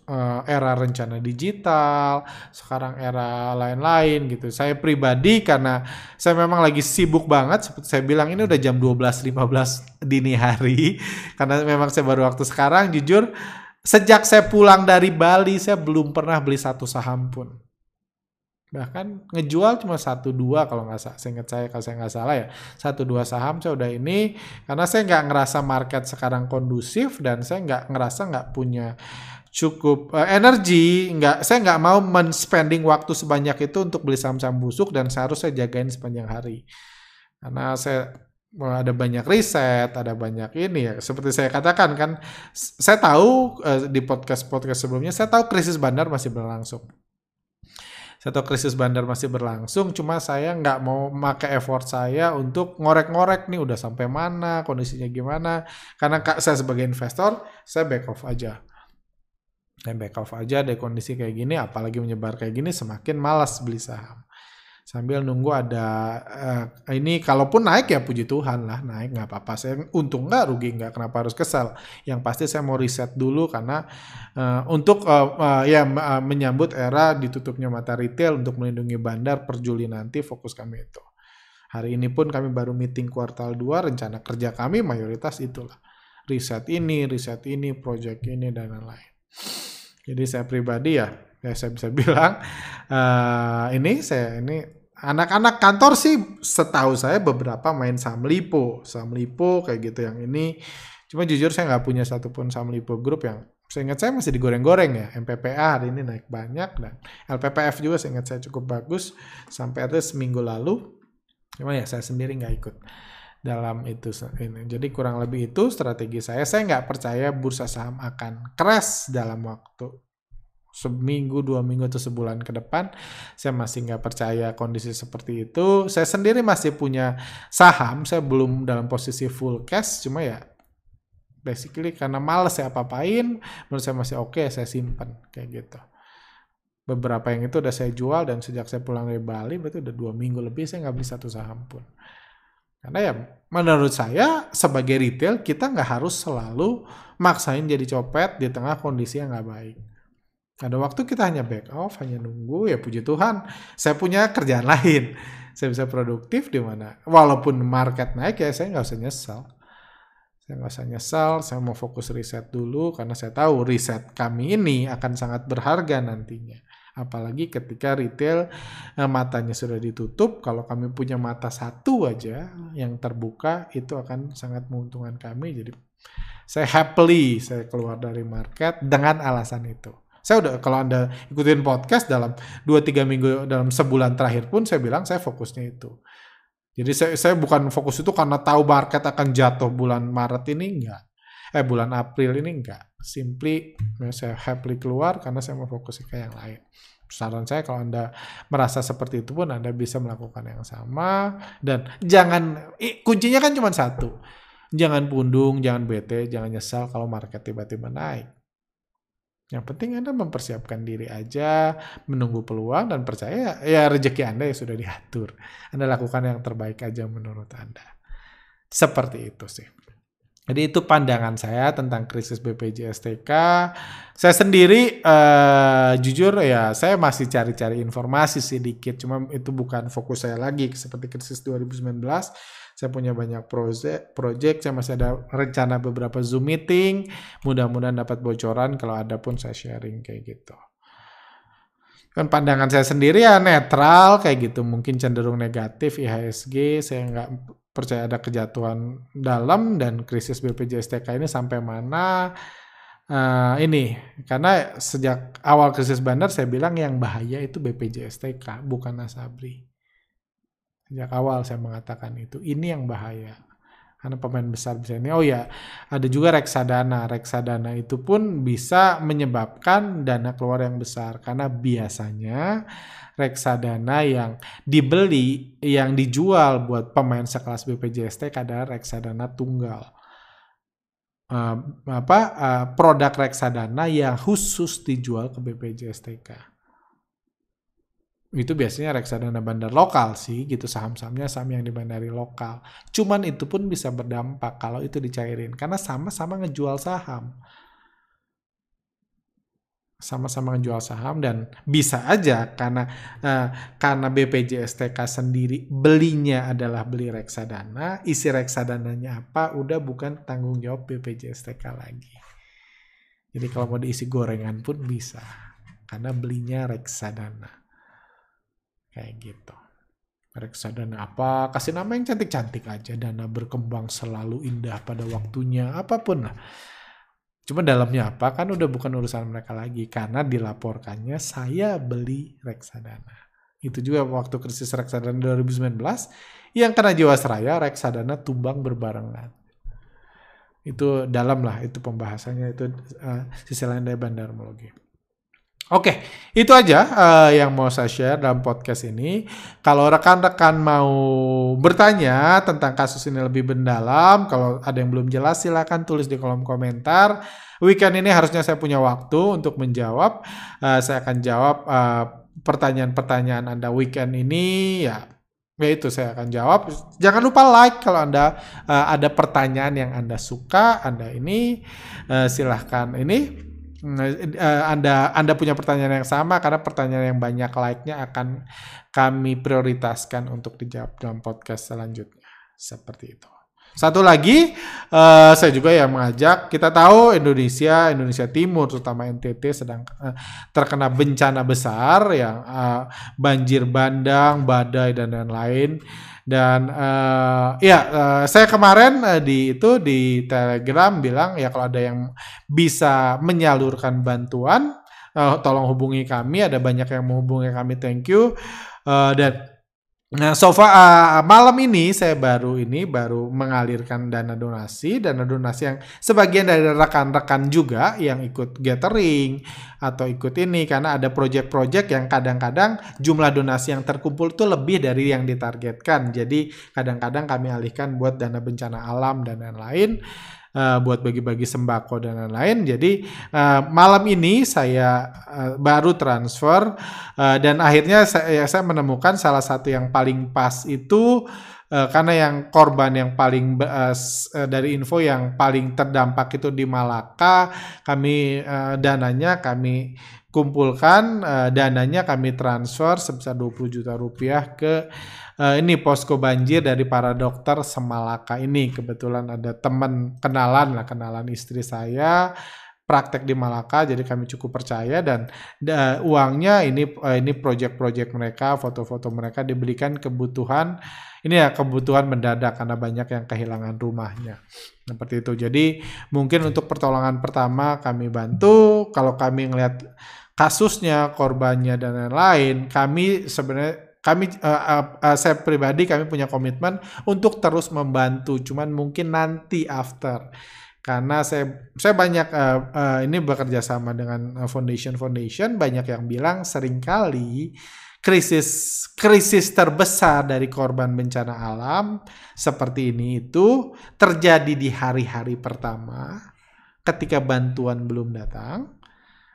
uh, era rencana digital, sekarang era lain-lain gitu. Saya pribadi karena saya memang lagi sibuk banget seperti saya bilang ini udah jam 12.15 dini hari karena memang saya baru waktu sekarang jujur Sejak saya pulang dari Bali, saya belum pernah beli satu saham pun. Bahkan ngejual cuma satu dua kalau nggak salah. Saya ingat saya kalau saya nggak salah ya satu dua saham saya udah ini karena saya nggak ngerasa market sekarang kondusif dan saya nggak ngerasa nggak punya cukup uh, energi nggak saya nggak mau men-spending waktu sebanyak itu untuk beli saham-saham busuk dan seharusnya saya jagain sepanjang hari karena saya ada banyak riset, ada banyak ini ya. Seperti saya katakan kan, saya tahu uh, di podcast-podcast sebelumnya, saya tahu krisis bandar masih berlangsung. Saya tahu krisis bandar masih berlangsung, cuma saya nggak mau pakai effort saya untuk ngorek-ngorek nih udah sampai mana, kondisinya gimana. Karena saya sebagai investor, saya back off aja. Saya back off aja dari kondisi kayak gini, apalagi menyebar kayak gini, semakin malas beli saham sambil nunggu ada uh, ini kalaupun naik ya puji Tuhan lah naik nggak apa-apa. Saya untung nggak rugi nggak kenapa harus kesal yang pasti saya mau riset dulu karena uh, untuk uh, uh, ya uh, menyambut era ditutupnya mata retail untuk melindungi bandar per Juli nanti fokus kami itu. Hari ini pun kami baru meeting kuartal 2 rencana kerja kami mayoritas itulah. Riset ini riset ini project ini dan lain-lain. Jadi saya pribadi ya ya saya bisa bilang uh, ini saya ini anak-anak kantor sih setahu saya beberapa main saham lipo saham lipo kayak gitu yang ini cuma jujur saya nggak punya satupun saham lipo grup yang saya ingat saya masih digoreng-goreng ya MPPA hari ini naik banyak dan LPPF juga saya ingat saya cukup bagus sampai ada seminggu lalu cuma ya saya sendiri nggak ikut dalam itu ini. Jadi kurang lebih itu strategi saya. Saya nggak percaya bursa saham akan crash dalam waktu seminggu, dua minggu atau sebulan ke depan, saya masih nggak percaya kondisi seperti itu. Saya sendiri masih punya saham, saya belum dalam posisi full cash, cuma ya basically karena males saya apa-apain, menurut saya masih oke, okay, saya simpan kayak gitu. Beberapa yang itu udah saya jual dan sejak saya pulang dari Bali, berarti udah dua minggu lebih saya nggak beli satu saham pun. Karena ya menurut saya sebagai retail kita nggak harus selalu maksain jadi copet di tengah kondisi yang nggak baik ada waktu kita hanya back off, hanya nunggu, ya puji Tuhan, saya punya kerjaan lain. Saya bisa produktif di mana. Walaupun market naik ya saya nggak usah nyesal. Saya nggak usah nyesal, saya mau fokus riset dulu karena saya tahu riset kami ini akan sangat berharga nantinya. Apalagi ketika retail eh, matanya sudah ditutup, kalau kami punya mata satu aja yang terbuka itu akan sangat menguntungkan kami. Jadi saya happily saya keluar dari market dengan alasan itu. Saya udah kalau Anda ikutin podcast dalam 2-3 minggu dalam sebulan terakhir pun saya bilang saya fokusnya itu. Jadi saya, saya bukan fokus itu karena tahu market akan jatuh bulan Maret ini enggak. Eh bulan April ini enggak. Simply saya happily keluar karena saya mau fokus ke yang lain. Saran saya kalau Anda merasa seperti itu pun Anda bisa melakukan yang sama dan jangan kuncinya kan cuma satu. Jangan pundung, jangan bete, jangan nyesal kalau market tiba-tiba naik yang penting Anda mempersiapkan diri aja, menunggu peluang dan percaya ya rezeki Anda ya sudah diatur. Anda lakukan yang terbaik aja menurut Anda. Seperti itu sih. Jadi itu pandangan saya tentang krisis BPJS TK. Saya sendiri uh, jujur ya saya masih cari-cari informasi sedikit, cuma itu bukan fokus saya lagi seperti krisis 2019 saya punya banyak project, project saya masih ada rencana beberapa Zoom meeting. Mudah-mudahan dapat bocoran kalau ada pun saya sharing kayak gitu. Kan pandangan saya sendiri ya netral kayak gitu, mungkin cenderung negatif IHSG, saya nggak percaya ada kejatuhan dalam dan krisis BPJS TK ini sampai mana uh, ini karena sejak awal krisis bandar saya bilang yang bahaya itu BPJSTK bukan Nasabri. Sejak awal saya mengatakan itu ini yang bahaya karena pemain besar bisa ini. Oh ya, ada juga reksadana. Reksadana itu pun bisa menyebabkan dana keluar yang besar karena biasanya reksadana yang dibeli, yang dijual buat pemain sekelas BPJSTK adalah reksadana tunggal. Uh, apa uh, produk reksadana yang khusus dijual ke BPJSTK itu biasanya reksadana bandar lokal sih gitu saham-sahamnya saham yang di bandari lokal. Cuman itu pun bisa berdampak kalau itu dicairin karena sama-sama ngejual saham. Sama-sama ngejual saham dan bisa aja karena uh, karena BPJSTK sendiri belinya adalah beli reksadana, isi reksadananya apa udah bukan tanggung jawab BPJSTK lagi. Jadi kalau mau diisi gorengan pun bisa karena belinya reksadana. Kayak gitu. Reksadana apa? Kasih nama yang cantik-cantik aja. Dana berkembang selalu indah pada waktunya. Apa pun lah. Cuma dalamnya apa kan udah bukan urusan mereka lagi. Karena dilaporkannya saya beli reksadana. Itu juga waktu krisis reksadana 2019. Yang kena Jiwasraya reksadana tumbang berbarengan. Itu dalam lah itu pembahasannya. Itu uh, sisi lain dari bandarmologi. Oke, itu aja uh, yang mau saya share dalam podcast ini. Kalau rekan-rekan mau bertanya tentang kasus ini lebih mendalam, kalau ada yang belum jelas silakan tulis di kolom komentar. Weekend ini harusnya saya punya waktu untuk menjawab. Uh, saya akan jawab eh, pertanyaan-pertanyaan Anda weekend ini ya. Ya itu saya akan jawab. Jangan lupa like kalau Anda uh, ada pertanyaan yang Anda suka, Anda ini uh, silahkan ini Anda Anda punya pertanyaan yang sama karena pertanyaan yang banyak like-nya akan kami prioritaskan untuk dijawab dalam podcast selanjutnya. Seperti itu. Satu lagi, uh, saya juga yang mengajak, kita tahu Indonesia, Indonesia Timur, terutama NTT sedang uh, terkena bencana besar, yang uh, banjir bandang, badai dan lain-lain. Dan uh, ya, uh, saya kemarin uh, di itu di Telegram bilang ya kalau ada yang bisa menyalurkan bantuan, uh, tolong hubungi kami. Ada banyak yang menghubungi kami, thank you. Uh, dan Nah, so far uh, malam ini saya baru ini baru mengalirkan dana donasi, dana donasi yang sebagian dari rekan-rekan juga yang ikut gathering atau ikut ini karena ada project-project yang kadang-kadang jumlah donasi yang terkumpul itu lebih dari yang ditargetkan. Jadi kadang-kadang kami alihkan buat dana bencana alam dan lain-lain uh, buat bagi-bagi sembako dan lain-lain. Jadi uh, malam ini saya uh, baru transfer uh, dan akhirnya saya, saya menemukan salah satu yang paling pas itu karena yang korban yang paling dari info yang paling terdampak itu di Malaka, kami dananya kami kumpulkan uh, dananya kami transfer sebesar 20 juta rupiah ke uh, ini posko banjir dari para dokter Semalaka ini. Kebetulan ada teman kenalan lah kenalan istri saya praktek di Malaka jadi kami cukup percaya dan uh, uangnya ini uh, ini project-project mereka foto-foto mereka dibelikan kebutuhan ini ya kebutuhan mendadak karena banyak yang kehilangan rumahnya. Seperti itu. Jadi mungkin untuk pertolongan pertama kami bantu. Kalau kami ngelihat kasusnya korbannya dan lain-lain kami sebenarnya kami uh, uh, uh, saya pribadi kami punya komitmen untuk terus membantu cuman mungkin nanti after. Karena saya saya banyak uh, uh, ini bekerja sama dengan foundation foundation banyak yang bilang sering kali krisis krisis terbesar dari korban bencana alam seperti ini itu terjadi di hari-hari pertama ketika bantuan belum datang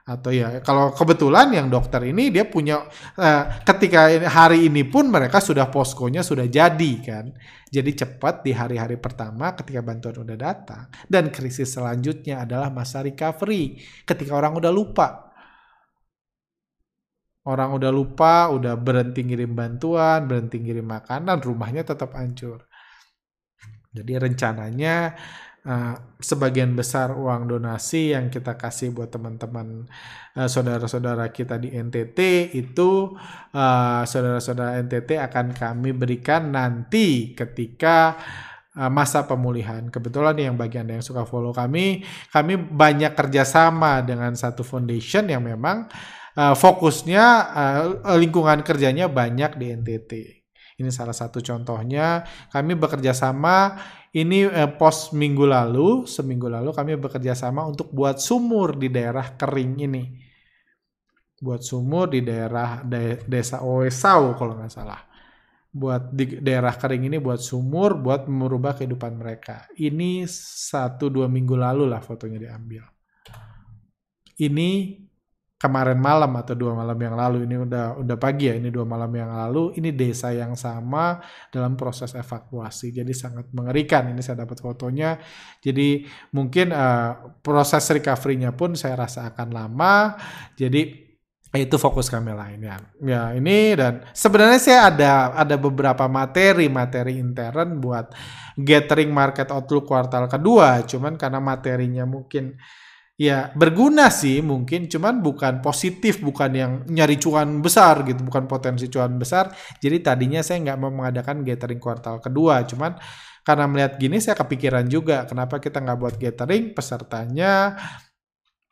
atau ya kalau kebetulan yang dokter ini dia punya uh, ketika hari ini pun mereka sudah poskonya sudah jadi kan. Jadi cepat di hari-hari pertama ketika bantuan udah datang. Dan krisis selanjutnya adalah masa recovery. Ketika orang udah lupa. Orang udah lupa udah berhenti ngirim bantuan berhenti ngirim makanan rumahnya tetap hancur. Jadi rencananya uh, sebagian besar uang donasi yang kita kasih buat teman-teman uh, saudara-saudara kita di NTT itu uh, saudara-saudara NTT akan kami berikan nanti ketika masa pemulihan. Kebetulan yang bagi Anda yang suka follow kami, kami banyak kerjasama dengan satu foundation yang memang fokusnya lingkungan kerjanya banyak di NTT. Ini salah satu contohnya. Kami bekerja sama ini uh, pos minggu lalu, seminggu lalu kami bekerja sama untuk buat sumur di daerah kering ini. Buat sumur di daerah de desa Oesau kalau nggak salah buat di daerah kering ini buat sumur buat merubah kehidupan mereka. Ini satu dua minggu lalu lah fotonya diambil. Ini kemarin malam atau dua malam yang lalu ini udah udah pagi ya ini dua malam yang lalu ini desa yang sama dalam proses evakuasi jadi sangat mengerikan ini saya dapat fotonya jadi mungkin uh, proses recovery-nya pun saya rasa akan lama jadi itu fokus kami lainnya. Ya ini dan sebenarnya saya ada ada beberapa materi materi intern buat gathering market outlook kuartal kedua. Cuman karena materinya mungkin ya berguna sih mungkin cuman bukan positif bukan yang nyari cuan besar gitu bukan potensi cuan besar. Jadi tadinya saya nggak mau mengadakan gathering kuartal kedua cuman karena melihat gini saya kepikiran juga kenapa kita nggak buat gathering pesertanya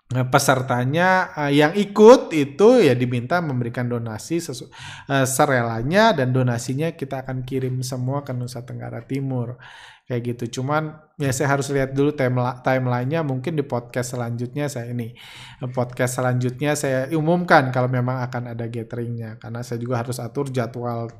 Nah, pesertanya uh, yang ikut itu ya diminta memberikan donasi sesu, uh, serelanya dan donasinya kita akan kirim semua ke Nusa Tenggara Timur kayak gitu. Cuman ya saya harus lihat dulu timelinenya mungkin di podcast selanjutnya saya ini. Podcast selanjutnya saya umumkan kalau memang akan ada gatheringnya. Karena saya juga harus atur jadwal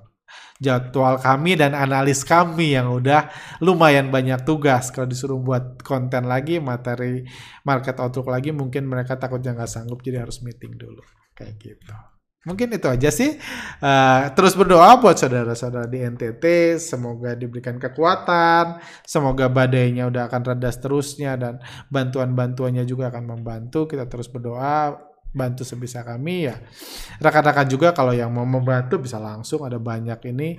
jadwal kami dan analis kami yang udah lumayan banyak tugas. Kalau disuruh buat konten lagi materi market outlook lagi mungkin mereka takutnya nggak sanggup jadi harus meeting dulu. Kayak gitu mungkin itu aja sih. Uh, terus berdoa buat saudara-saudara di NTT semoga diberikan kekuatan semoga badainya udah akan reda seterusnya dan bantuan-bantuannya juga akan membantu. Kita terus berdoa bantu sebisa kami ya rekan-rekan juga kalau yang mau membantu bisa langsung ada banyak ini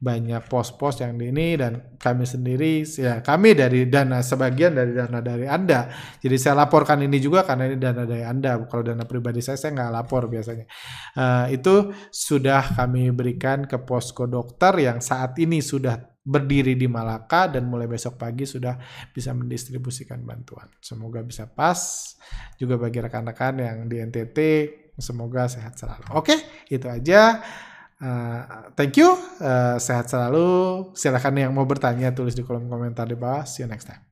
banyak pos-pos yang di ini dan kami sendiri ya kami dari dana sebagian dari dana dari anda. Jadi saya laporkan ini juga karena ini dana dari anda kalau dana pribadi saya saya nggak lapor biasanya. Uh, itu sudah kami berikan ke posko dokter yang saat ini sudah berdiri di Malaka dan mulai besok pagi sudah bisa mendistribusikan bantuan. Semoga bisa pas juga bagi rekan-rekan yang di NTT semoga sehat selalu. Oke, itu aja. Uh, thank you, uh, sehat selalu. Silakan yang mau bertanya tulis di kolom komentar di bawah. See you next time.